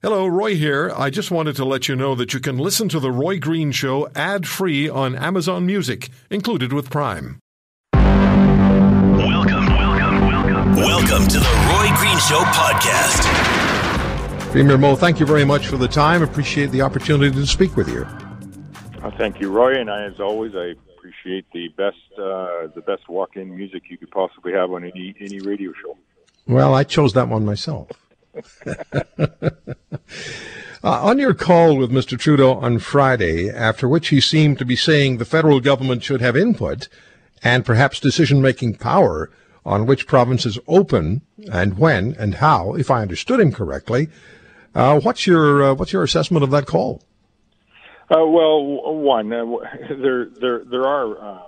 Hello, Roy here. I just wanted to let you know that you can listen to The Roy Green Show ad free on Amazon Music, included with Prime. Welcome, welcome, welcome. Welcome to the Roy Green Show podcast. Premier Moe, thank you very much for the time. Appreciate the opportunity to speak with you. Uh, thank you, Roy, and I, as always, I appreciate the best uh, the best walk-in music you could possibly have on any any radio show. Well, I chose that one myself. uh, on your call with Mr. Trudeau on Friday, after which he seemed to be saying the federal government should have input and perhaps decision making power on which provinces open and when and how, if I understood him correctly, uh, what's your uh, what's your assessment of that call? Uh, well, one, uh, there there there are uh,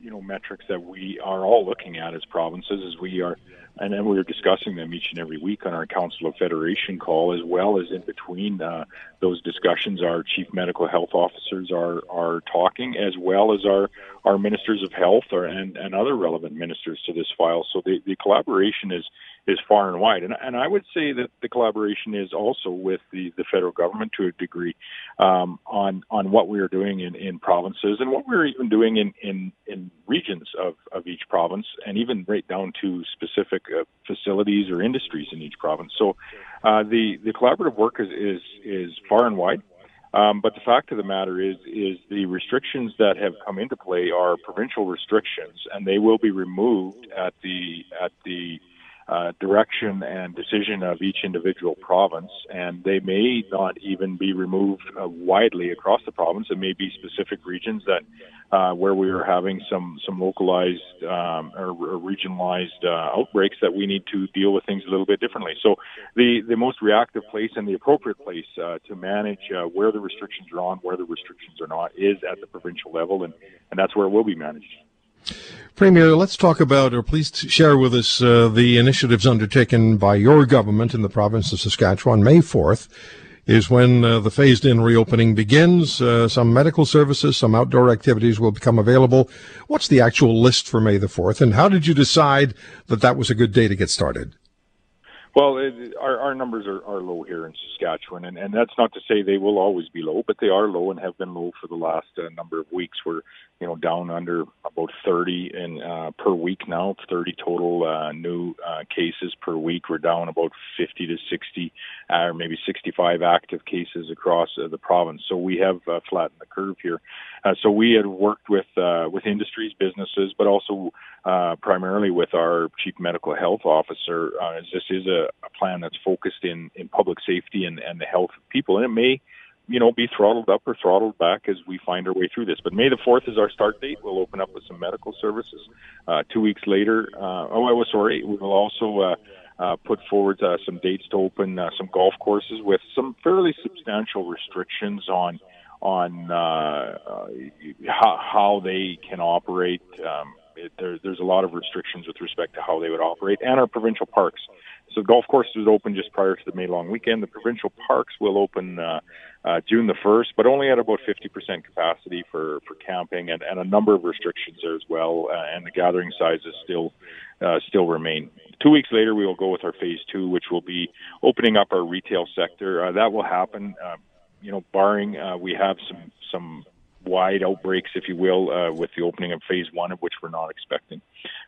you know metrics that we are all looking at as provinces as we are and then we are discussing them each and every week on our Council of Federation call, as well as in between uh, those discussions, our chief medical health officers are are talking, as well as our our ministers of health or, and and other relevant ministers to this file. So the, the collaboration is is far and wide. And, and I would say that the collaboration is also with the, the federal government to a degree um, on on what we are doing in, in provinces and what we're even doing in, in, in regions of, of each province and even right down to specific uh, facilities or industries in each province. So uh, the, the collaborative work is, is, is far and wide. Um, but the fact of the matter is, is the restrictions that have come into play are provincial restrictions, and they will be removed at the at the uh, direction and decision of each individual province, and they may not even be removed uh, widely across the province. It may be specific regions that uh, where we are having some some localized um, or, or regionalized uh, outbreaks that we need to deal with things a little bit differently. So, the the most reactive place and the appropriate place uh, to manage uh, where the restrictions are on, where the restrictions are not, is at the provincial level, and and that's where it will be managed. Premier, let's talk about, or please share with us, uh, the initiatives undertaken by your government in the province of Saskatchewan. May 4th is when uh, the phased in reopening begins. Uh, some medical services, some outdoor activities will become available. What's the actual list for May the 4th, and how did you decide that that was a good day to get started? Well, it, our, our numbers are, are low here in Saskatchewan, and, and that's not to say they will always be low, but they are low and have been low for the last uh, number of weeks. We're, you know, down under about 30 in, uh, per week now, 30 total uh, new uh, cases per week. We're down about 50 to 60, uh, or maybe 65 active cases across uh, the province. So we have uh, flattened the curve here. Uh, so we had worked with uh, with industries, businesses, but also uh, primarily with our chief medical health officer. Uh, as this is a, a plan that's focused in in public safety and and the health of people, and it may you know, be throttled up or throttled back as we find our way through this. But May the 4th is our start date. We'll open up with some medical services. Uh, two weeks later, uh, oh, I was sorry, we will also uh, uh, put forward uh, some dates to open uh, some golf courses with some fairly substantial restrictions on on uh, uh, how, how they can operate. Um, it, there, there's a lot of restrictions with respect to how they would operate, and our provincial parks. So the golf courses would open just prior to the May long weekend. The provincial parks will open uh, uh, June the 1st, but only at about 50% capacity for, for camping and, and a number of restrictions there as well. Uh, and the gathering sizes still uh, still remain. Two weeks later, we will go with our phase two, which will be opening up our retail sector. Uh, that will happen. Uh, you know, barring uh, we have some some wide outbreaks, if you will, uh, with the opening of phase one, of which we're not expecting.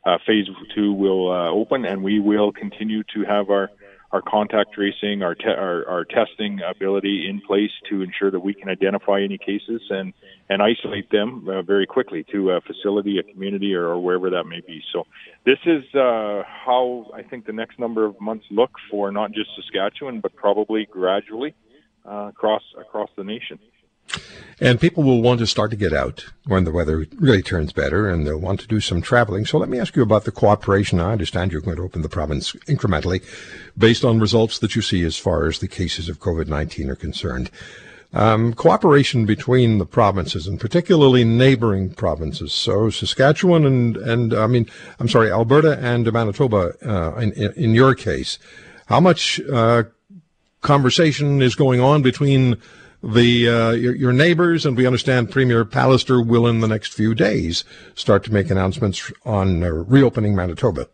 Uh, phase two will uh, open, and we will continue to have our our contact tracing, our, te- our, our testing ability in place to ensure that we can identify any cases and and isolate them uh, very quickly to a facility, a community, or, or wherever that may be. So this is uh, how I think the next number of months look for not just Saskatchewan, but probably gradually uh, across across the nation. And people will want to start to get out when the weather really turns better and they'll want to do some traveling. So let me ask you about the cooperation. I understand you're going to open the province incrementally based on results that you see as far as the cases of COVID-19 are concerned. Um, cooperation between the provinces and particularly neighboring provinces. So Saskatchewan and, and I mean, I'm sorry, Alberta and Manitoba, uh, in, in, your case, how much, uh, conversation is going on between the uh, your, your, neighbors, and we understand Premier Pallister will, in the next few days, start to make announcements on uh, reopening Manitoba.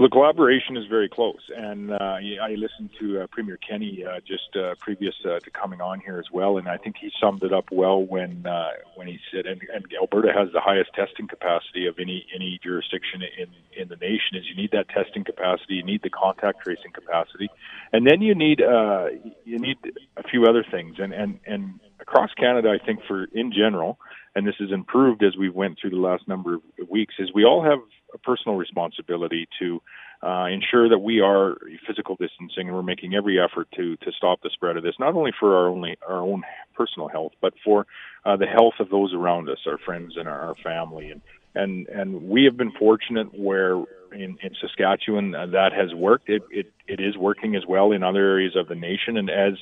Well, the collaboration is very close, and uh, I listened to uh, Premier Kenney uh, just uh, previous uh, to coming on here as well, and I think he summed it up well when uh, when he said, and, and Alberta has the highest testing capacity of any any jurisdiction in in the nation. Is you need that testing capacity, you need the contact tracing capacity, and then you need uh, you need a few other things, and and and across Canada, I think for in general, and this has improved as we went through the last number of weeks, is we all have a personal responsibility to uh, ensure that we are physical distancing and we're making every effort to to stop the spread of this, not only for our only our own personal health, but for uh, the health of those around us, our friends and our, our family. And and and we have been fortunate where in, in Saskatchewan uh, that has worked. It, it it is working as well in other areas of the nation, and as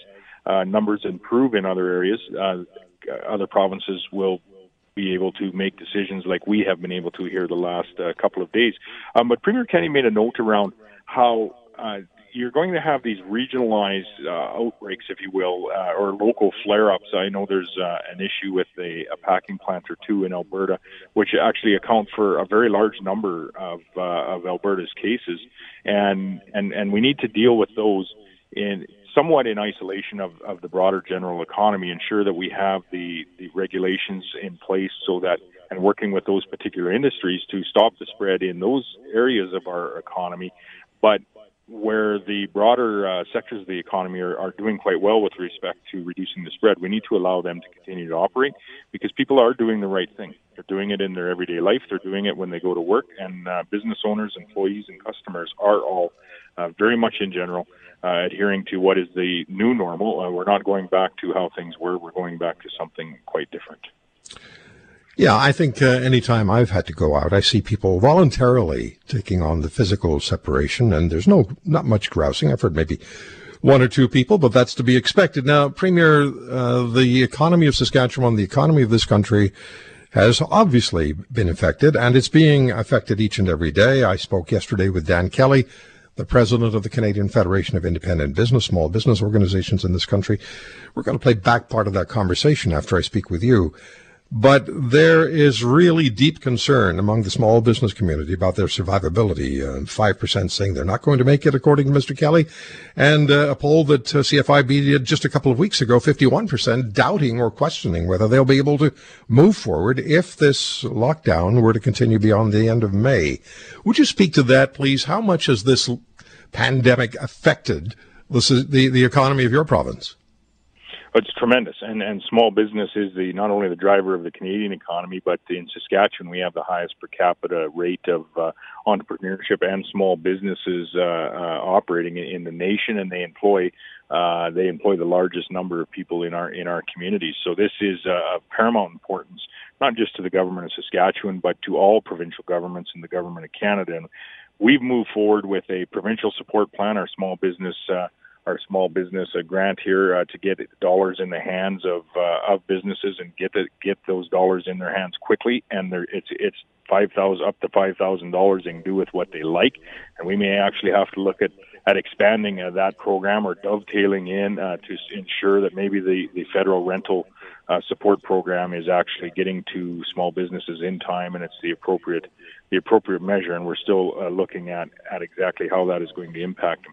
uh, numbers improve in other areas, uh, other provinces will be able to make decisions like we have been able to here the last uh, couple of days. Um, but Premier Kenney made a note around how uh, you're going to have these regionalized uh, outbreaks, if you will, uh, or local flare-ups. I know there's uh, an issue with a, a packing plant or two in Alberta, which actually account for a very large number of uh, of Alberta's cases, and and and we need to deal with those in somewhat in isolation of, of the broader general economy, ensure that we have the, the regulations in place so that, and working with those particular industries to stop the spread in those areas of our economy. But where the broader uh, sectors of the economy are, are doing quite well with respect to reducing the spread, we need to allow them to continue to operate because people are doing the right thing. They're doing it in their everyday life. They're doing it when they go to work, and uh, business owners, employees, and customers are all uh, very much in general uh, adhering to what is the new normal. Uh, we're not going back to how things were. We're going back to something quite different. Yeah, I think uh, anytime I've had to go out, I see people voluntarily taking on the physical separation, and there's no not much grousing. I've heard maybe one or two people, but that's to be expected. Now, Premier, uh, the economy of Saskatchewan, the economy of this country, has obviously been affected, and it's being affected each and every day. I spoke yesterday with Dan Kelly, the president of the Canadian Federation of Independent Business, small business organizations in this country. We're going to play back part of that conversation after I speak with you. But there is really deep concern among the small business community about their survivability. Uh, 5% saying they're not going to make it, according to Mr. Kelly. And uh, a poll that uh, CFIB did just a couple of weeks ago, 51% doubting or questioning whether they'll be able to move forward if this lockdown were to continue beyond the end of May. Would you speak to that, please? How much has this pandemic affected the, the, the economy of your province? It's tremendous, and and small business is the not only the driver of the Canadian economy, but in Saskatchewan we have the highest per capita rate of uh, entrepreneurship and small businesses uh, uh, operating in the nation, and they employ uh, they employ the largest number of people in our in our communities. So this is uh, of paramount importance, not just to the government of Saskatchewan, but to all provincial governments and the government of Canada. And we've moved forward with a provincial support plan, our small business, uh, our small business uh, grant here uh, to get dollars in the hands of uh, of businesses and get the, get those dollars in their hands quickly. And it's it's five thousand up to five thousand dollars and do with what they like. And we may actually have to look at at expanding uh, that program or dovetailing in uh, to ensure that maybe the the federal rental uh, support program is actually getting to small businesses in time and it's the appropriate the appropriate measure, and we're still uh, looking at, at exactly how that is going to impact.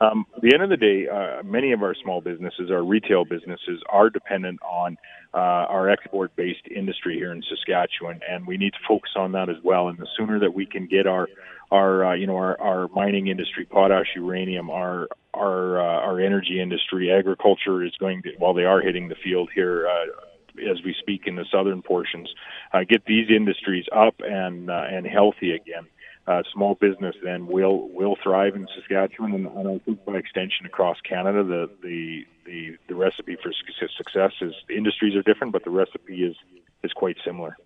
Um, at the end of the day, uh, many of our small businesses, our retail businesses, are dependent on uh, our export-based industry here in Saskatchewan, and we need to focus on that as well. And the sooner that we can get our our uh, you know our, our mining industry, potash, uranium, our our uh, our energy industry, agriculture is going to while they are hitting the field here uh, as we speak in the southern portions, uh, get these industries up and uh, and healthy again. Uh, small business then will will thrive in Saskatchewan, and, and I think by extension across Canada. The the the, the recipe for success is the industries are different, but the recipe is is quite similar.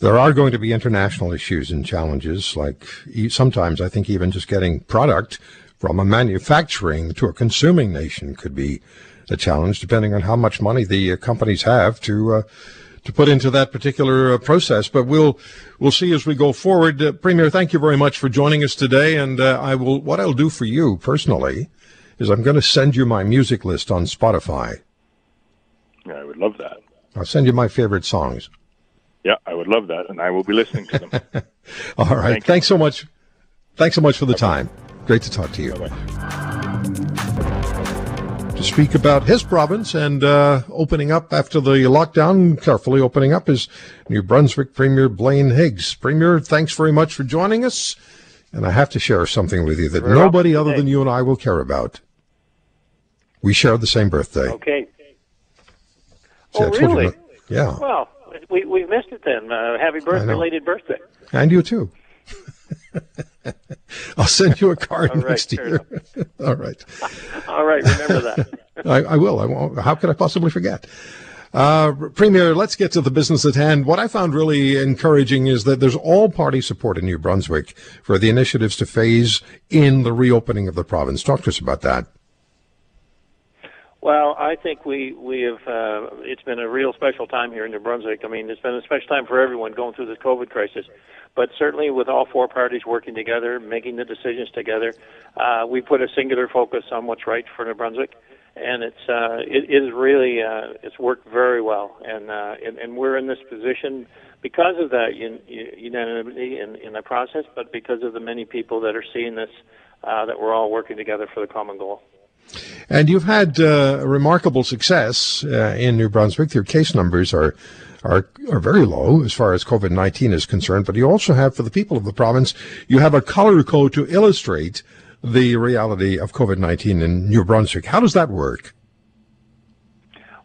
There are going to be international issues and challenges, like sometimes I think even just getting product from a manufacturing to a consuming nation could be a challenge, depending on how much money the uh, companies have to uh, to put into that particular uh, process. But we'll we'll see as we go forward. Uh, Premier, thank you very much for joining us today. And uh, I will what I'll do for you personally is I'm going to send you my music list on Spotify. Yeah, I would love that. I'll send you my favorite songs. Yeah, I would love that, and I will be listening to them. All right. Thank Thanks so much. Thanks so much for the time. Great to talk to you. To speak about his province and uh, opening up after the lockdown, carefully opening up, is New Brunswick Premier Blaine Higgs. Premier, thanks very much for joining us. And I have to share something with you that We're nobody other than you and I will care about. We share the same birthday. Okay. Oh, really? yeah. Well, we we've missed it then. Uh, happy birthday, belated birthday. And you too. I'll send you a card right, next year. All right. All right. Remember that. I, I, will. I won't. How could I possibly forget? Uh, Premier, let's get to the business at hand. What I found really encouraging is that there's all party support in New Brunswick for the initiatives to phase in the reopening of the province. Talk to us about that. Well, I think we we have. Uh, it's been a real special time here in New Brunswick. I mean, it's been a special time for everyone going through this COVID crisis, but certainly with all four parties working together, making the decisions together, uh, we put a singular focus on what's right for New Brunswick, and it's uh, it is really uh, it's worked very well, and, uh, and and we're in this position because of that unanimity in, in the process, but because of the many people that are seeing this, uh, that we're all working together for the common goal. And you've had uh, remarkable success uh, in New Brunswick. Your case numbers are, are are very low as far as COVID nineteen is concerned. But you also have, for the people of the province, you have a color code to illustrate the reality of COVID nineteen in New Brunswick. How does that work?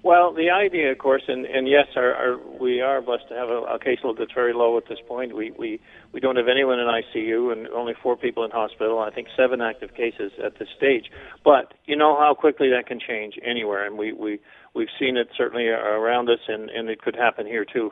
Well, the idea, of course, and, and yes, our, our, we are blessed to have a, a caseload that's very low at this point. We, we, we don't have anyone in ICU and only four people in hospital. I think seven active cases at this stage. But you know how quickly that can change anywhere, and we, we, we've seen it certainly around us, and, and it could happen here too.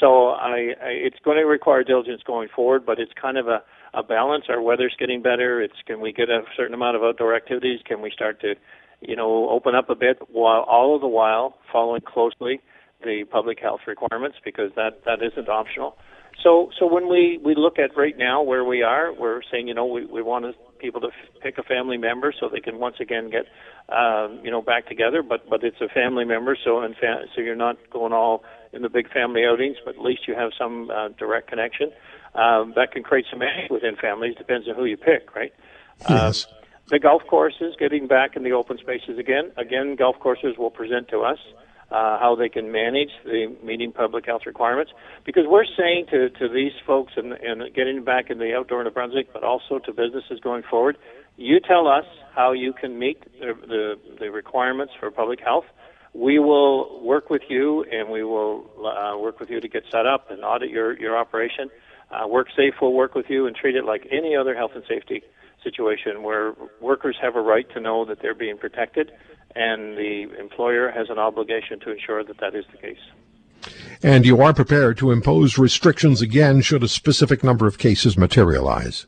So I, I, it's going to require diligence going forward, but it's kind of a, a balance. Our weather's getting better. It's can we get a certain amount of outdoor activities? Can we start to you know, open up a bit while all of the while following closely the public health requirements because that that isn't optional. So so when we we look at right now where we are, we're saying you know we we want people to f- pick a family member so they can once again get um, you know back together. But but it's a family member, so fa- so you're not going all in the big family outings, but at least you have some uh, direct connection. Um, that can create some angst within families. Depends on who you pick, right? Yes. Um, the golf courses getting back in the open spaces again. Again, golf courses will present to us uh, how they can manage the meeting public health requirements because we're saying to, to these folks and, and getting back in the outdoor New Brunswick, but also to businesses going forward, you tell us how you can meet the, the, the requirements for public health. We will work with you and we will uh, work with you to get set up and audit your, your operation. Uh, WorkSafe will work with you and treat it like any other health and safety situation where workers have a right to know that they're being protected, and the employer has an obligation to ensure that that is the case. And you are prepared to impose restrictions again should a specific number of cases materialize.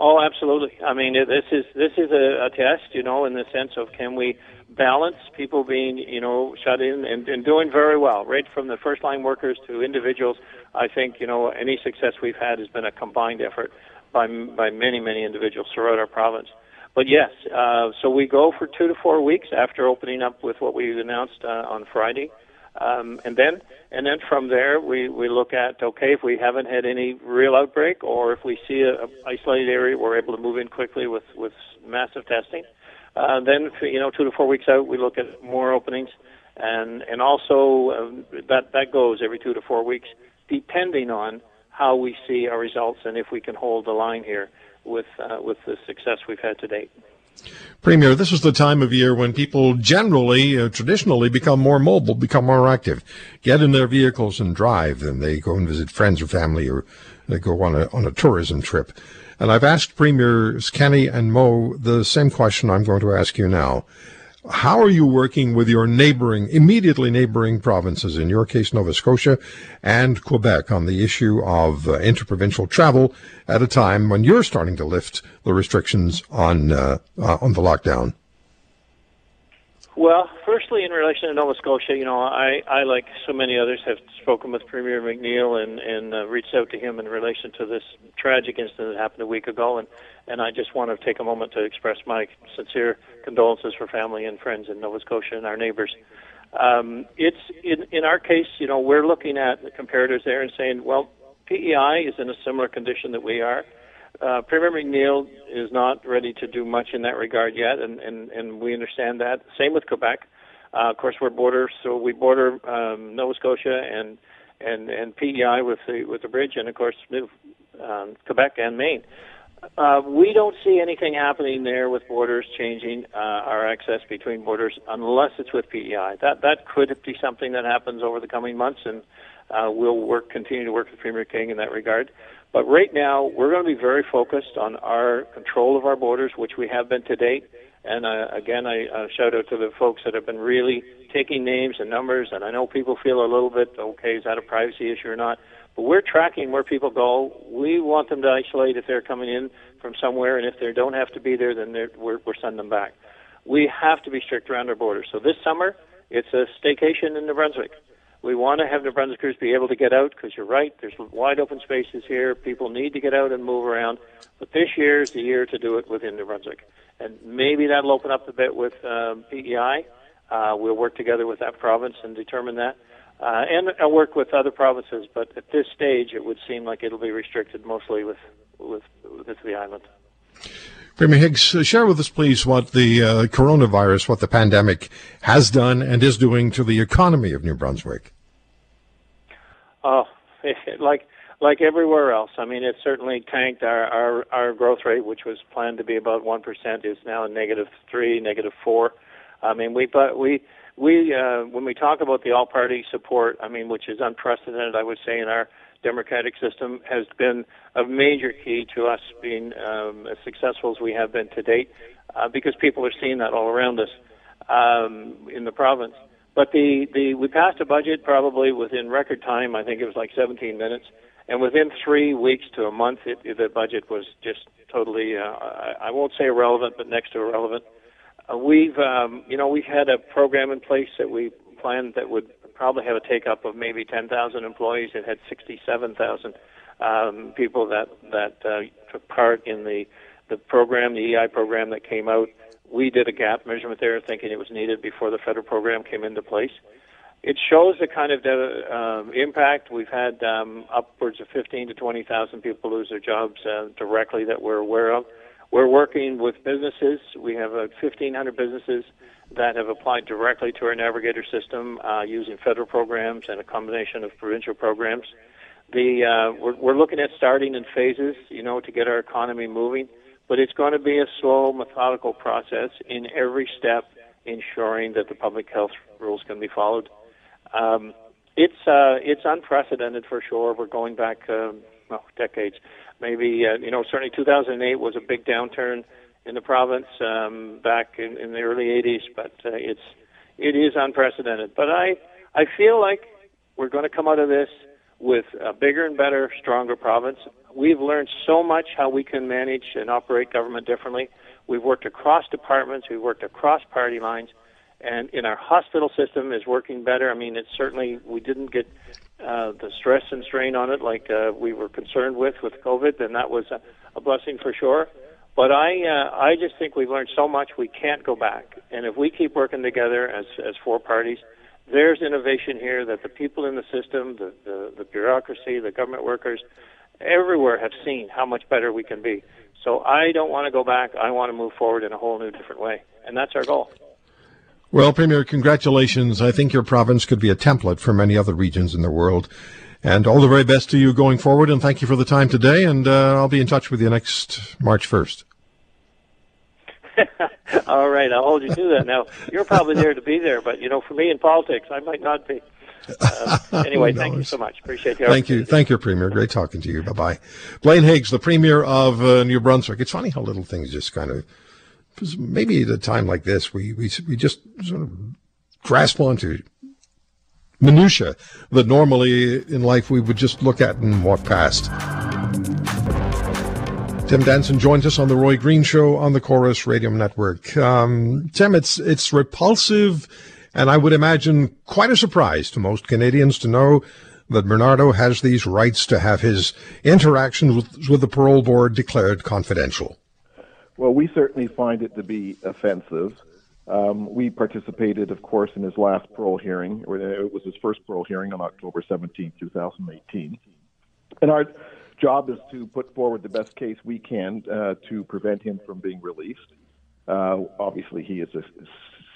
Oh, absolutely. I mean, this is this is a, a test, you know, in the sense of can we balance people being, you know, shut in and, and doing very well, right from the first line workers to individuals. I think, you know, any success we've had has been a combined effort by by many many individuals throughout our province. But yes, uh, so we go for two to four weeks after opening up with what we announced uh, on Friday, um, and then and then from there we we look at okay if we haven't had any real outbreak or if we see a, a isolated area we're able to move in quickly with with massive testing. Uh, then you know two to four weeks out we look at more openings, and and also um, that that goes every two to four weeks depending on how we see our results and if we can hold the line here with uh, with the success we've had to date. Premier, this is the time of year when people generally, uh, traditionally, become more mobile, become more active, get in their vehicles and drive, and they go and visit friends or family, or they go on a on a tourism trip. And I've asked Premiers Kenney and Moe the same question I'm going to ask you now. How are you working with your neighboring, immediately neighboring provinces, in your case, Nova Scotia and Quebec, on the issue of uh, interprovincial travel at a time when you're starting to lift the restrictions on uh, uh, on the lockdown? Well, firstly, in relation to Nova Scotia, you know, I, I like so many others, have spoken with Premier McNeil and and uh, reached out to him in relation to this tragic incident that happened a week ago, and and I just want to take a moment to express my sincere condolences for family and friends in Nova Scotia and our neighbors. Um, it's in in our case, you know, we're looking at the comparators there and saying, well, PEI is in a similar condition that we are. uh, Premier McNeil is not ready to do much in that regard yet, and, and, and we understand that. Same with Quebec. Uh, of course, we're border, so we border um, Nova Scotia and and and PEI with the with the bridge, and of course um, Quebec and Maine. Uh, we don't see anything happening there with borders changing uh, our access between borders unless it's with PEI. That that could be something that happens over the coming months, and uh, we'll work continue to work with Premier King in that regard. But right now, we're going to be very focused on our control of our borders, which we have been to date. And uh, again, I uh, shout out to the folks that have been really taking names and numbers. And I know people feel a little bit, okay, is that a privacy issue or not? But we're tracking where people go. We want them to isolate if they're coming in from somewhere, and if they don't have to be there, then we're, we're sending them back. We have to be strict around our borders. So this summer, it's a staycation in New Brunswick. We want to have New Brunswickers be able to get out because you're right. There's wide open spaces here. People need to get out and move around. But this year is the year to do it within New Brunswick, and maybe that'll open up a bit with um, PEI. Uh, we'll work together with that province and determine that. Uh, and I'll work with other provinces, but at this stage, it would seem like it'll be restricted mostly with with, with the island. Premier Higgs, uh, share with us, please, what the uh, coronavirus, what the pandemic has done and is doing to the economy of New Brunswick. Oh, like like everywhere else. I mean, it certainly tanked our our, our growth rate, which was planned to be about one percent, is now negative three, negative four. I mean, we but we we uh, when we talk about the all-party support, I mean, which is unprecedented, I would say, in our democratic system, has been a major key to us being um, as successful as we have been to date, uh, because people are seeing that all around us um, in the province. But the, the we passed a budget probably within record time. I think it was like 17 minutes, and within three weeks to a month, it, the budget was just totally. Uh, I, I won't say irrelevant, but next to irrelevant. Uh, we've, um, you know, we've had a program in place that we planned that would probably have a take up of maybe 10,000 employees. It had 67,000 um, people that that uh, took part in the the program, the EI program that came out. We did a gap measurement there, thinking it was needed before the federal program came into place. It shows the kind of uh, um, impact we've had. Um, upwards of 15 to 20,000 people lose their jobs uh, directly that we're aware of. We're working with businesses. We have uh, 1,500 businesses that have applied directly to our navigator system uh, using federal programs and a combination of provincial programs. The uh, we're, we're looking at starting in phases, you know, to get our economy moving, but it's going to be a slow, methodical process in every step, ensuring that the public health rules can be followed. Um, it's uh, it's unprecedented for sure. We're going back um, well, decades maybe uh, you know certainly 2008 was a big downturn in the province um, back in, in the early 80s, but uh, it's it is unprecedented. But I I feel like we're going to come out of this with a bigger and better, stronger province. We've learned so much how we can manage and operate government differently. We've worked across departments, we've worked across party lines, and in our hospital system is working better. I mean, it's certainly we didn't get uh, the stress and strain on it like uh, we were concerned with with COVID, and that was a, a blessing for sure. But I uh, I just think we've learned so much we can't go back, and if we keep working together as as four parties, there's innovation here that the people in the system, the the, the bureaucracy, the government workers, everywhere have seen how much better we can be. So I don't want to go back. I want to move forward in a whole new different way, and that's our goal. Well, Premier, congratulations. I think your province could be a template for many other regions in the world. And all the very best to you going forward. And thank you for the time today. And uh, I'll be in touch with you next March 1st. all right. I'll hold you to that. Now, you're probably there to be there, but, you know, for me in politics, I might not be. Uh, anyway, thank you so much. Appreciate you. Thank you. Thank you, Premier. Great talking to you. Bye bye. Blaine Higgs, the Premier of uh, New Brunswick. It's funny how little things just kind of maybe at a time like this, we, we, we just sort of grasp onto minutia that normally in life we would just look at and walk past. Tim Danson joins us on the Roy Green Show on the Corus Radio Network. Um, Tim, it's it's repulsive, and I would imagine quite a surprise to most Canadians to know that Bernardo has these rights to have his interactions with, with the parole board declared confidential. Well, we certainly find it to be offensive. Um, we participated, of course, in his last parole hearing. or It was his first parole hearing on October 17, 2018. And our job is to put forward the best case we can uh, to prevent him from being released. Uh, obviously, he is a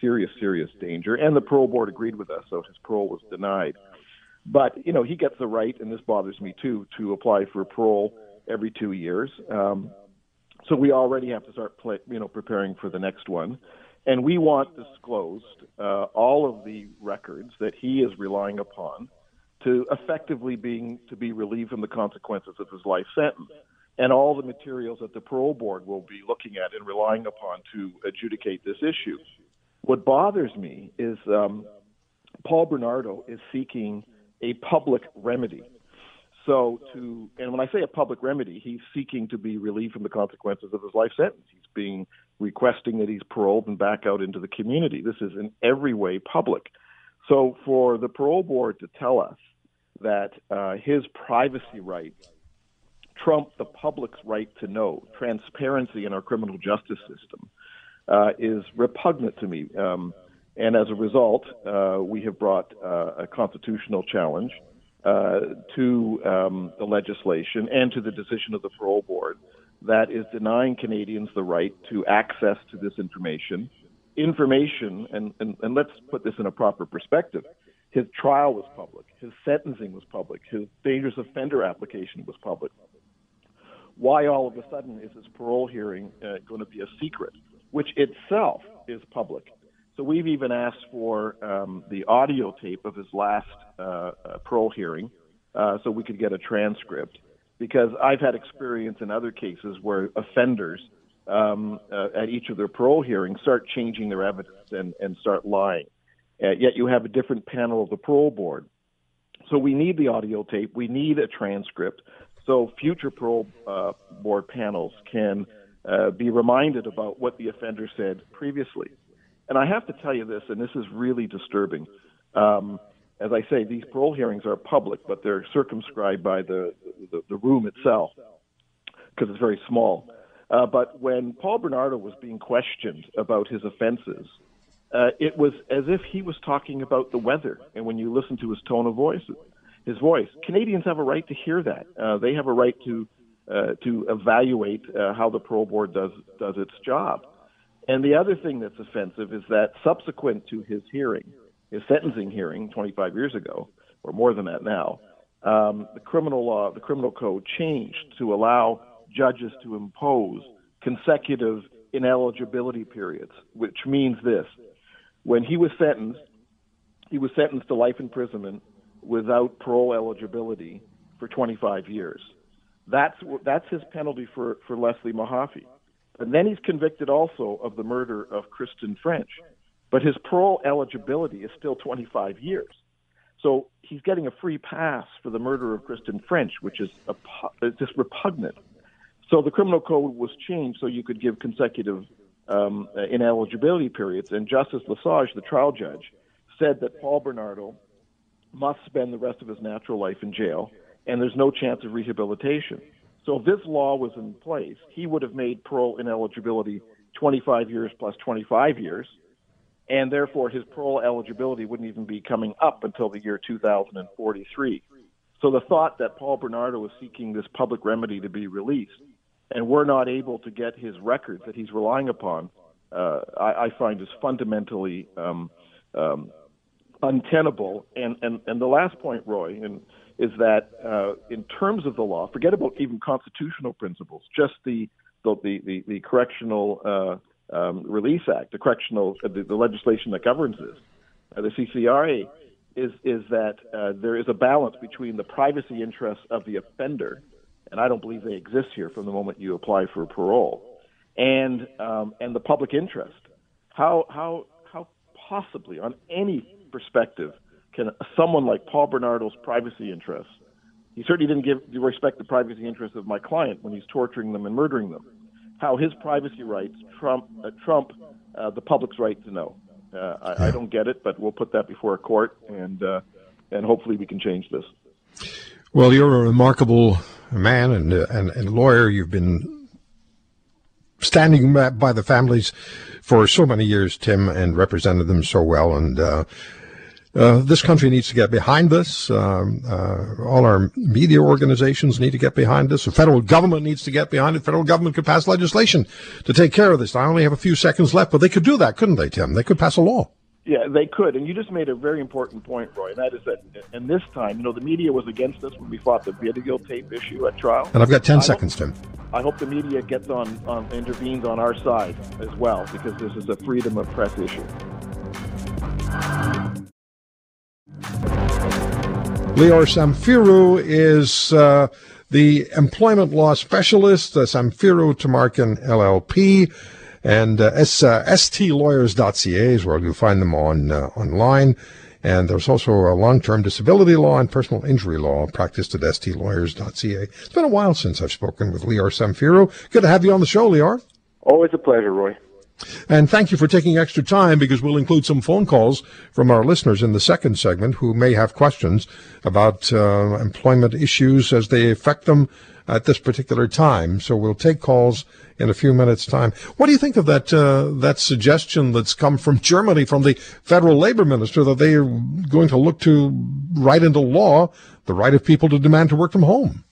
serious, serious danger, and the parole board agreed with us, so his parole was denied. But you know, he gets the right, and this bothers me too, to apply for parole every two years. Um, so we already have to start, play, you know, preparing for the next one, and we want disclosed uh, all of the records that he is relying upon to effectively being to be relieved from the consequences of his life sentence, and all the materials that the parole board will be looking at and relying upon to adjudicate this issue. What bothers me is um, Paul Bernardo is seeking a public remedy. So to and when I say a public remedy, he's seeking to be relieved from the consequences of his life sentence. He's being requesting that he's paroled and back out into the community. This is in every way public. So for the parole board to tell us that uh, his privacy rights trump the public's right to know, transparency in our criminal justice system, uh, is repugnant to me. Um, and as a result, uh, we have brought uh, a constitutional challenge uh, to um, the legislation and to the decision of the parole board that is denying Canadians the right to access to this information. Information, and, and, and let's put this in a proper perspective. His trial was public. His sentencing was public. His dangerous offender application was public. Why all of a sudden is his parole hearing uh, going to be a secret, which itself is public? So we've even asked for um, the audio tape of his last uh, uh, parole hearing uh, so we could get a transcript. Because I've had experience in other cases where offenders um, uh, at each of their parole hearings start changing their evidence and, and start lying. Uh, yet you have a different panel of the parole board. So we need the audio tape. We need a transcript so future parole uh, board panels can be reminded about what the offender said previously. And I have to tell you this, and this is really disturbing. Um, as I say, these parole hearings are public, but they're circumscribed by the, the, the room itself because it's very small. Uh, but when Paul Bernardo was being questioned about his offenses, uh, it was as if he was talking about the weather. And when you listen to his tone of voice, his voice, Canadians have a right to hear that. Uh, they have a right to uh, to evaluate uh, how the parole board does does its job. And the other thing that's offensive is that subsequent to his hearing, his sentencing hearing 25 years ago, or more than that now, um, the criminal law, the criminal code changed to allow judges to impose consecutive ineligibility periods, which means this. When he was sentenced, he was sentenced to life imprisonment without parole eligibility for 25 years. That's, that's his penalty for, for Leslie Mahaffy. And then he's convicted also of the murder of Kristen French. But his parole eligibility is still 25 years. So he's getting a free pass for the murder of Kristen French, which is a, just repugnant. So the criminal code was changed so you could give consecutive um, ineligibility periods. And Justice Lesage, the trial judge, said that Paul Bernardo must spend the rest of his natural life in jail, and there's no chance of rehabilitation. So if this law was in place, he would have made parole ineligibility 25 years plus 25 years, and therefore his parole eligibility wouldn't even be coming up until the year 2043. So the thought that Paul Bernardo was seeking this public remedy to be released, and we're not able to get his records that he's relying upon, uh, I, I, find is fundamentally um, um, untenable. And, and and the last point, Roy, and is that uh, in terms of the law, forget about even constitutional principles, just the the the, the correctional uh, um, release act, the correctional uh, the, the, legislation that governs this, uh, the CCRA, is is that uh, there is a balance between the privacy interests of the offender, and I don't believe they exist here from the moment you apply for parole, and um, and the public interest. How how how possibly on any perspective can someone like Paul Bernardo's privacy interests? He certainly didn't give respect the privacy interests of my client when he's torturing them and murdering them. How his privacy rights trump uh, trump uh, the public's right to know. Uh, I, I, don't get it, but we'll put that before a court, and uh, and hopefully we can change this. Well, you're a remarkable man and uh, and, and lawyer. You've been standing by the families for so many years, Tim, and represented them so well. And uh, this country needs to get behind this. Um, uh, all our media organizations need to get behind this. The federal government needs to get behind it. The federal government could pass legislation to take care of this. I only have a few seconds left, but they could do that, couldn't they, Tim? They could pass a law. Yeah, they could. And you just made a very important point, Roy, and that is that in this time, you know, the media was against us when we fought the video tape issue at trial. And I've got 10 I seconds, hope, Tim. I hope the media gets on, on, intervenes on our side as well, because this is a freedom of press issue. Lior Samfiru is uh, the employment law specialist, uh, Samfiru Tumarkin LLP, and uh, S, uh, stlawyers.ca is where you'll find them on uh, online. And there's also a long-term disability law and personal injury law practiced at stlawyers.ca. It's been a while since I've spoken with Lior Samfiru. Good to have you on the show, Lior. Always a pleasure, Roy. And thank you for taking extra time because we'll include some phone calls from our listeners in the second segment who may have questions about uh, employment issues as they affect them at this particular time. So we'll take calls in a few minutes' time. What do you think of that uh, that suggestion that's come from Germany, from the federal labor minister, that they are going to look to write into law the right of people to demand to work from home?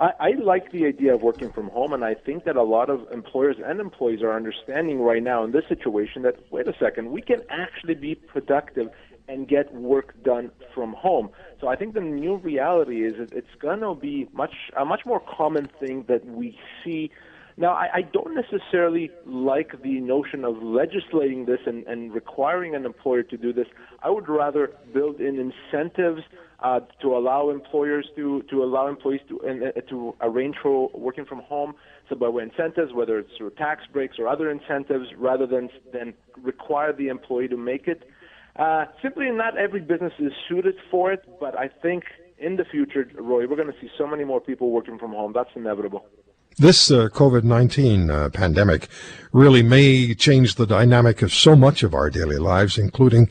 I, I like the idea of working from home, and I think that a lot of employers and employees are understanding right now in this situation that wait a second, we can actually be productive and get work done from home. So I think the new reality is it's going to be much a much more common thing that we see. Now, I, I don't necessarily like the notion of legislating this and, and requiring an employer to do this. I would rather build in incentives uh, to allow employers to to allow employees to uh, to arrange for working from home. So by way incentives, whether it's through tax breaks or other incentives, rather than than require the employee to make it. Uh, simply, not every business is suited for it, but I think in the future, Roy, we're going to see so many more people working from home. That's inevitable. This uh, COVID 19 uh, pandemic really may change the dynamic of so much of our daily lives, including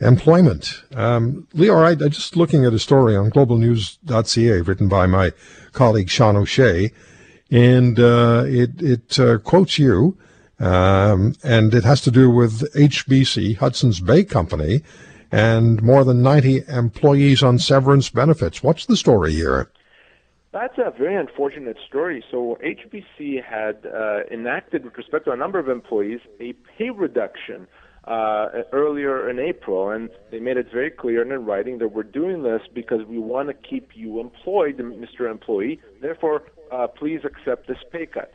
employment. Um, Lior, I, I just looking at a story on globalnews.ca written by my colleague Sean O'Shea, and uh, it, it uh, quotes you, um, and it has to do with HBC, Hudson's Bay Company, and more than 90 employees on severance benefits. What's the story here? That's a very unfortunate story. So HBC had uh, enacted, with respect to a number of employees, a pay reduction uh, earlier in April, and they made it very clear in writing that we're doing this because we want to keep you employed, Mr. Employee. Therefore, uh, please accept this pay cut.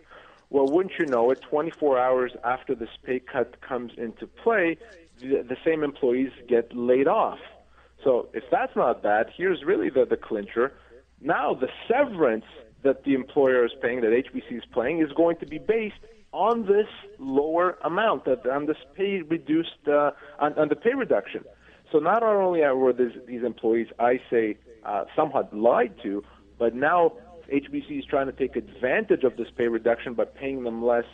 Well, wouldn't you know it? 24 hours after this pay cut comes into play, the, the same employees get laid off. So if that's not bad, here's really the, the clincher. Now the severance that the employer is paying, that HBC is paying, is going to be based on this lower amount, that on this pay reduced, uh, on, on the pay reduction. So not only were this, these employees, I say, uh, somewhat lied to, but now HBC is trying to take advantage of this pay reduction by paying them less.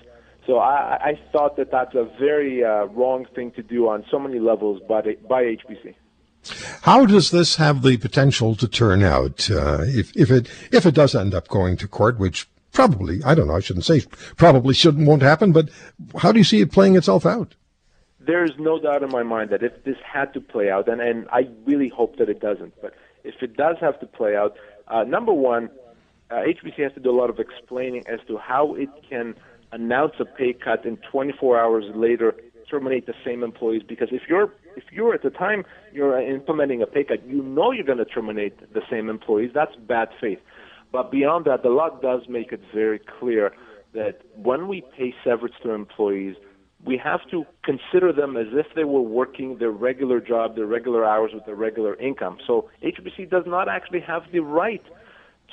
So I, I thought that that's a very uh, wrong thing to do on so many levels by, by HBC. How does this have the potential to turn out uh, if, if it if it does end up going to court, which probably, I don't know, I shouldn't say probably shouldn't, won't happen, but how do you see it playing itself out? There's no doubt in my mind that if this had to play out, and, and I really hope that it doesn't, but if it does have to play out, uh, number one, uh, HBC has to do a lot of explaining as to how it can announce a pay cut and 24 hours later terminate the same employees because if you're if you're at the time you're implementing a pay cut, you know you're going to terminate the same employees. That's bad faith. But beyond that, the law does make it very clear that when we pay severance to employees, we have to consider them as if they were working their regular job, their regular hours with their regular income. So HBC does not actually have the right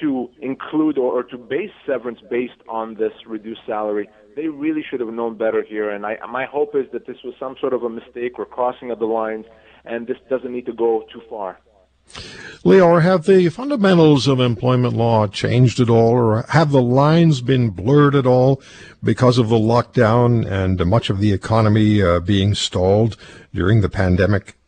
to include or, or to base severance based on this reduced salary. They really should have known better here, and I, my hope is that this was some sort of a mistake or crossing of the lines, and this doesn't need to go too far. Lior, have the fundamentals of employment law changed at all, or have the lines been blurred at all because of the lockdown and much of the economy uh, being stalled during the pandemic?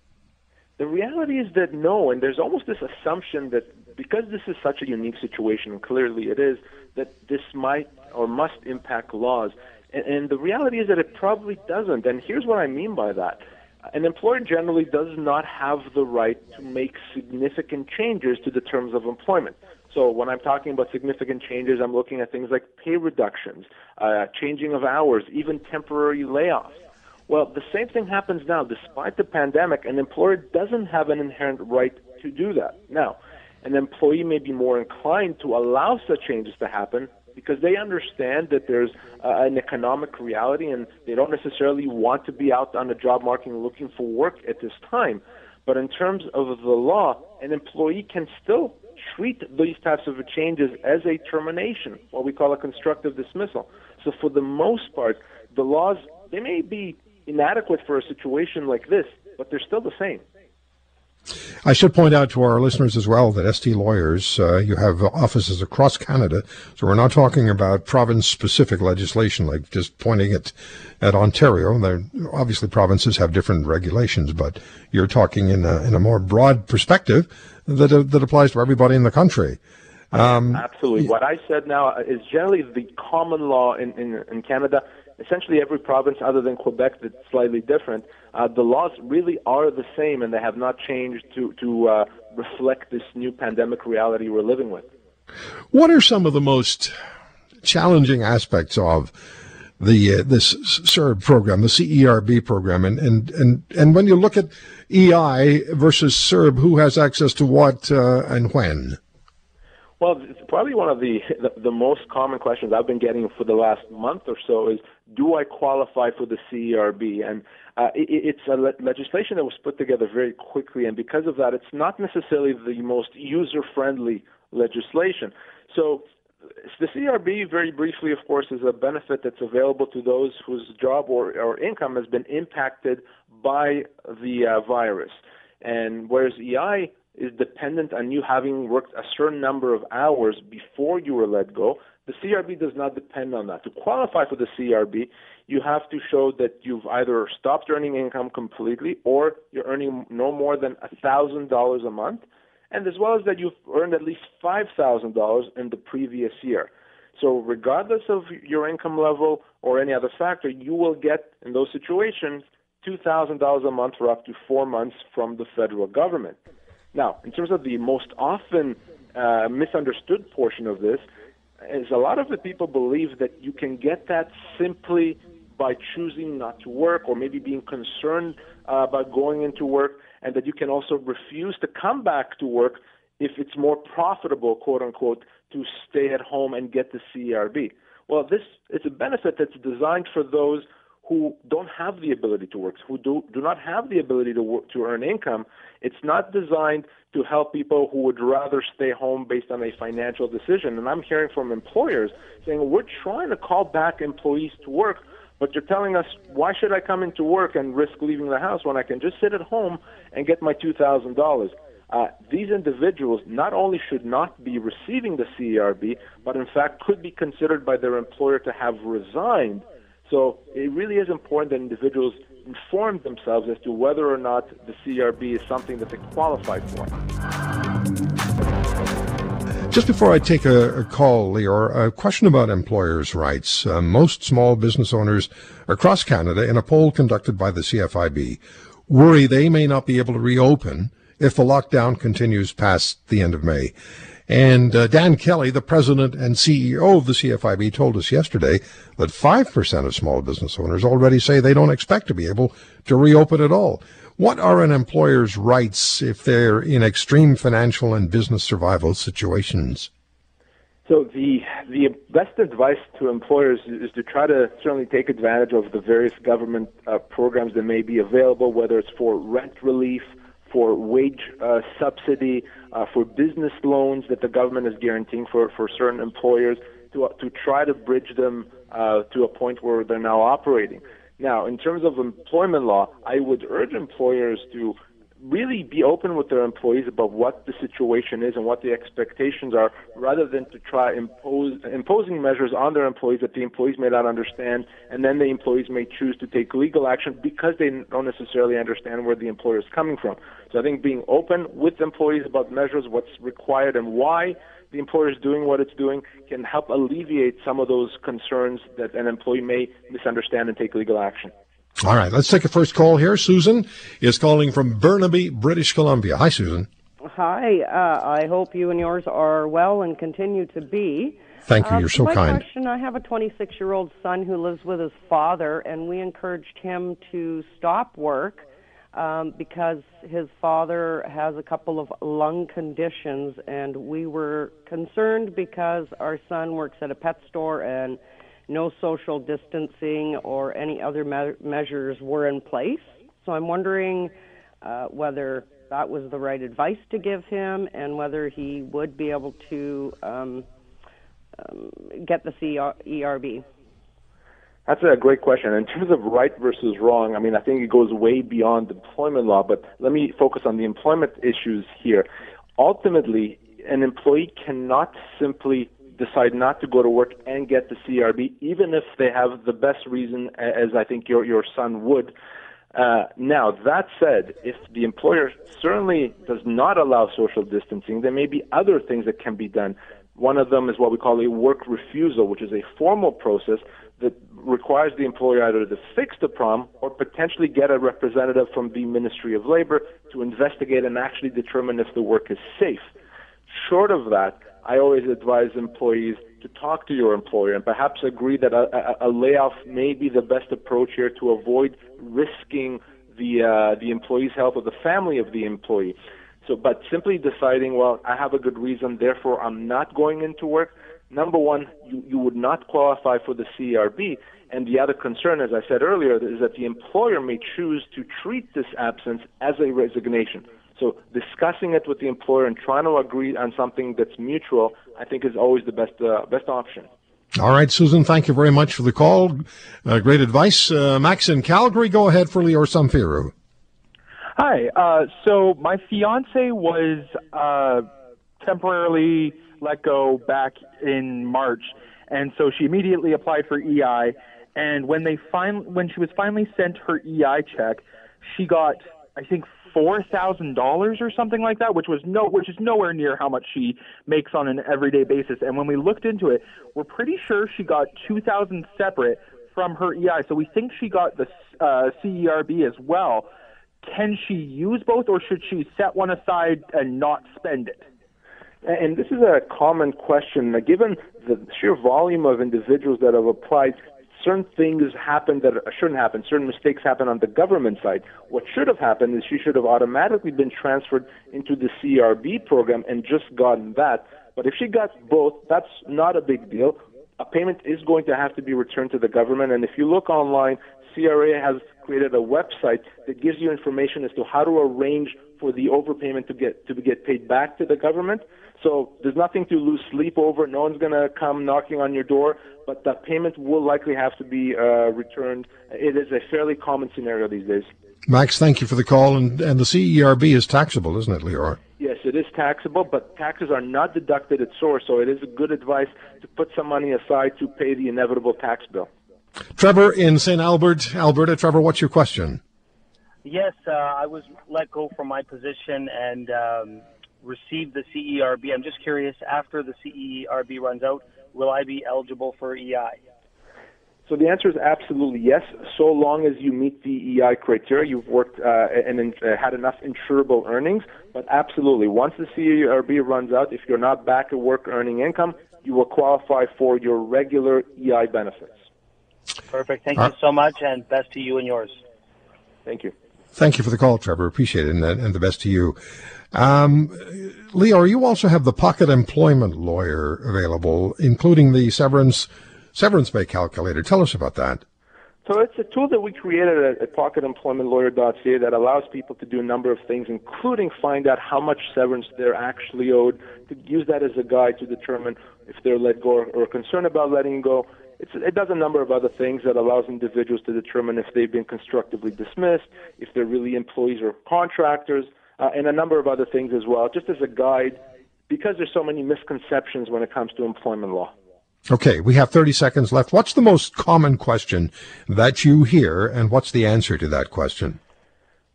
The reality is that no, and there's almost this assumption that because this is such a unique situation, and clearly it is, that this might or must impact laws. And, and the reality is that it probably doesn't. And here's what I mean by that an employer generally does not have the right to make significant changes to the terms of employment. So when I'm talking about significant changes, I'm looking at things like pay reductions, uh, changing of hours, even temporary layoffs. Well, the same thing happens now. Despite the pandemic, an employer doesn't have an inherent right to do that. Now, an employee may be more inclined to allow such changes to happen because they understand that there's uh, an economic reality and they don't necessarily want to be out on the job market looking for work at this time. But in terms of the law, an employee can still treat these types of changes as a termination, what we call a constructive dismissal. So for the most part, the laws, they may be inadequate for a situation like this, but they're still the same. I should point out to our listeners as well that ST Lawyers, uh, you have offices across Canada, so we're not talking about province-specific legislation, like just pointing it at Ontario. They're, obviously, provinces have different regulations, but you're talking in a, in a more broad perspective that uh, that applies to everybody in the country. Um, Absolutely. What I said now is generally the common law in, in, in Canada essentially every province other than Quebec that's slightly different, uh, the laws really are the same and they have not changed to, to uh, reflect this new pandemic reality we're living with. What are some of the most challenging aspects of the uh, this CERB program, the CERB program, and, and and and when you look at EI versus CERB, who has access to what uh, and when? Well, it's probably one of the, the, the most common questions I've been getting for the last month or so is, do I qualify for the CERB? And uh, it, it's a le- legislation that was put together very quickly, and because of that, it's not necessarily the most user-friendly legislation. So the CRB, very briefly, of course, is a benefit that's available to those whose job or, or income has been impacted by the uh, virus. And whereas EI is dependent on you having worked a certain number of hours before you were let go. The CRB does not depend on that. To qualify for the CRB, you have to show that you've either stopped earning income completely or you're earning no more than $1,000 a month, and as well as that you've earned at least $5,000 in the previous year. So, regardless of your income level or any other factor, you will get, in those situations, $2,000 a month for up to four months from the federal government. Now, in terms of the most often uh, misunderstood portion of this, is a lot of the people believe that you can get that simply by choosing not to work or maybe being concerned uh, about going into work, and that you can also refuse to come back to work if it's more profitable, quote unquote, to stay at home and get the CERB. Well, this is a benefit that's designed for those who don't have the ability to work, who do, do not have the ability to work, to earn income. It's not designed to help people who would rather stay home based on a financial decision. And I'm hearing from employers saying, we're trying to call back employees to work, but you're telling us, why should I come into work and risk leaving the house when I can just sit at home and get my $2,000? Uh, these individuals not only should not be receiving the CERB, but in fact could be considered by their employer to have resigned so it really is important that individuals inform themselves as to whether or not the CRB is something that they qualify for. Just before I take a, a call, Lior, a question about employers' rights. Uh, most small business owners across Canada, in a poll conducted by the CFIB, worry they may not be able to reopen if the lockdown continues past the end of May. And uh, Dan Kelly, the president and CEO of the CFIB, told us yesterday that 5% of small business owners already say they don't expect to be able to reopen at all. What are an employer's rights if they're in extreme financial and business survival situations? So the the best advice to employers is to try to certainly take advantage of the various government uh, programs that may be available, whether it's for rent relief, for wage uh, subsidy, uh, for business loans that the government is guaranteeing for, for certain employers to, to try to bridge them uh, to a point where they're now operating. Now, in terms of employment law, I would urge employers to really be open with their employees about what the situation is and what the expectations are, rather than to try impose imposing measures on their employees that the employees may not understand, and then the employees may choose to take legal action because they don't necessarily understand where the employer is coming from. So I think being open with employees about measures, what's required, and why the employer is doing what it's doing can help alleviate some of those concerns that an employee may misunderstand and take legal action. All right, let's take a first call here. Susan is calling from Burnaby, British Columbia. Hi, Susan. Hi. Uh, I hope you and yours are well and continue to be. Thank you. You're so my kind. question I have a 26 year old son who lives with his father, and we encouraged him to stop work um, because his father has a couple of lung conditions, and we were concerned because our son works at a pet store and no social distancing or any other me- measures were in place. So I'm wondering uh, whether that was the right advice to give him and whether he would be able to um, um, get the CERB. That's a great question. In terms of right versus wrong, I mean, I think it goes way beyond employment law, but let me focus on the employment issues here. Ultimately, an employee cannot simply decide not to go to work and get the CRB, even if they have the best reason, as I think your your son would. Uh, now, that said, if the employer certainly does not allow social distancing, there may be other things that can be done. One of them is what we call a work refusal, which is a formal process that requires the employer either to fix the problem or potentially get a representative from the Ministry of Labor to investigate and actually determine if the work is safe. Short of that, I always advise employees to talk to your employer and perhaps agree that a, a, a layoff may be the best approach here to avoid risking the uh, the employee's health or the family of the employee. So, but simply deciding, well, I have a good reason, therefore I'm not going into work. Number one, you, you would not qualify for the CRB. And the other concern, as I said earlier, is that the employer may choose to treat this absence as a resignation. So discussing it with the employer and trying to agree on something that's mutual, I think, is always the best uh, best option. All right, Susan, thank you very much for the call. Uh, great advice. Uh, Max in Calgary, go ahead for Lior Samfiru. Hi. Uh, so my fiance was uh, temporarily let go back in March, and so she immediately applied for EI. And when they fin- when she was finally sent her EI check, she got I think four thousand dollars or something like that, which was no, which is nowhere near how much she makes on an everyday basis. And when we looked into it, we're pretty sure she got two thousand separate from her EI. So we think she got the uh, CERB as well. Can she use both, or should she set one aside and not spend it? And this is a common question. Given the sheer volume of individuals that have applied, certain things happen that shouldn't happen. Certain mistakes happen on the government side. What should have happened is she should have automatically been transferred into the CRB program and just gotten that. But if she got both, that's not a big deal. A payment is going to have to be returned to the government. And if you look online, CRA has created a website that gives you information as to how to arrange for the overpayment to get to get paid back to the government. So there's nothing to lose sleep over. No one's going to come knocking on your door, but that payment will likely have to be uh, returned. It is a fairly common scenario these days. Max, thank you for the call. And, and the CERB is taxable, isn't it, Lior? Yes, it is taxable, but taxes are not deducted at source, so it is a good advice to put some money aside to pay the inevitable tax bill. Trevor in St. Albert, Alberta. Trevor, what's your question? Yes, uh, I was let go from my position and um, received the CERB. I'm just curious, after the CERB runs out, will I be eligible for EI? So the answer is absolutely yes, so long as you meet the EI criteria, you've worked uh, and uh, had enough insurable earnings. But absolutely, once the CERB runs out, if you're not back at work earning income, you will qualify for your regular EI benefits. Perfect. Thank you so much, and best to you and yours. Thank you. Thank you for the call, Trevor. Appreciate it, and, and the best to you. Um, Lior, you also have the pocket employment lawyer available, including the severance severance pay calculator. Tell us about that. So it's a tool that we created at, at pocketemploymentlawyer.ca that allows people to do a number of things, including find out how much severance they're actually owed, to use that as a guide to determine if they're let go or, or concerned about letting go. It's, it does a number of other things that allows individuals to determine if they've been constructively dismissed, if they're really employees or contractors, uh, and a number of other things as well, just as a guide, because there's so many misconceptions when it comes to employment law. Okay, we have 30 seconds left. What's the most common question that you hear, and what's the answer to that question?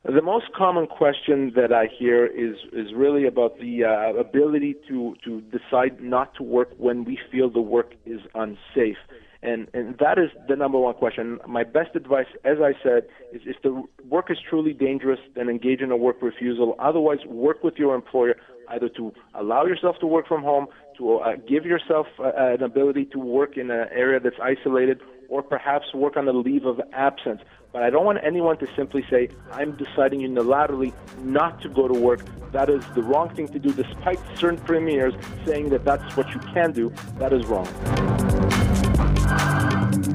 The most common question that I hear is is really about the uh, ability to to decide not to work when we feel the work is unsafe. And, and that is the number one question. My best advice, as I said, is if the work is truly dangerous, then engage in a work refusal. Otherwise, work with your employer either to allow yourself to work from home, to uh, give yourself uh, an ability to work in an area that's isolated, or perhaps work on a leave of absence. But I don't want anyone to simply say, I'm deciding unilaterally not to go to work. That is the wrong thing to do, despite certain premiers saying that that's what you can do. That is wrong.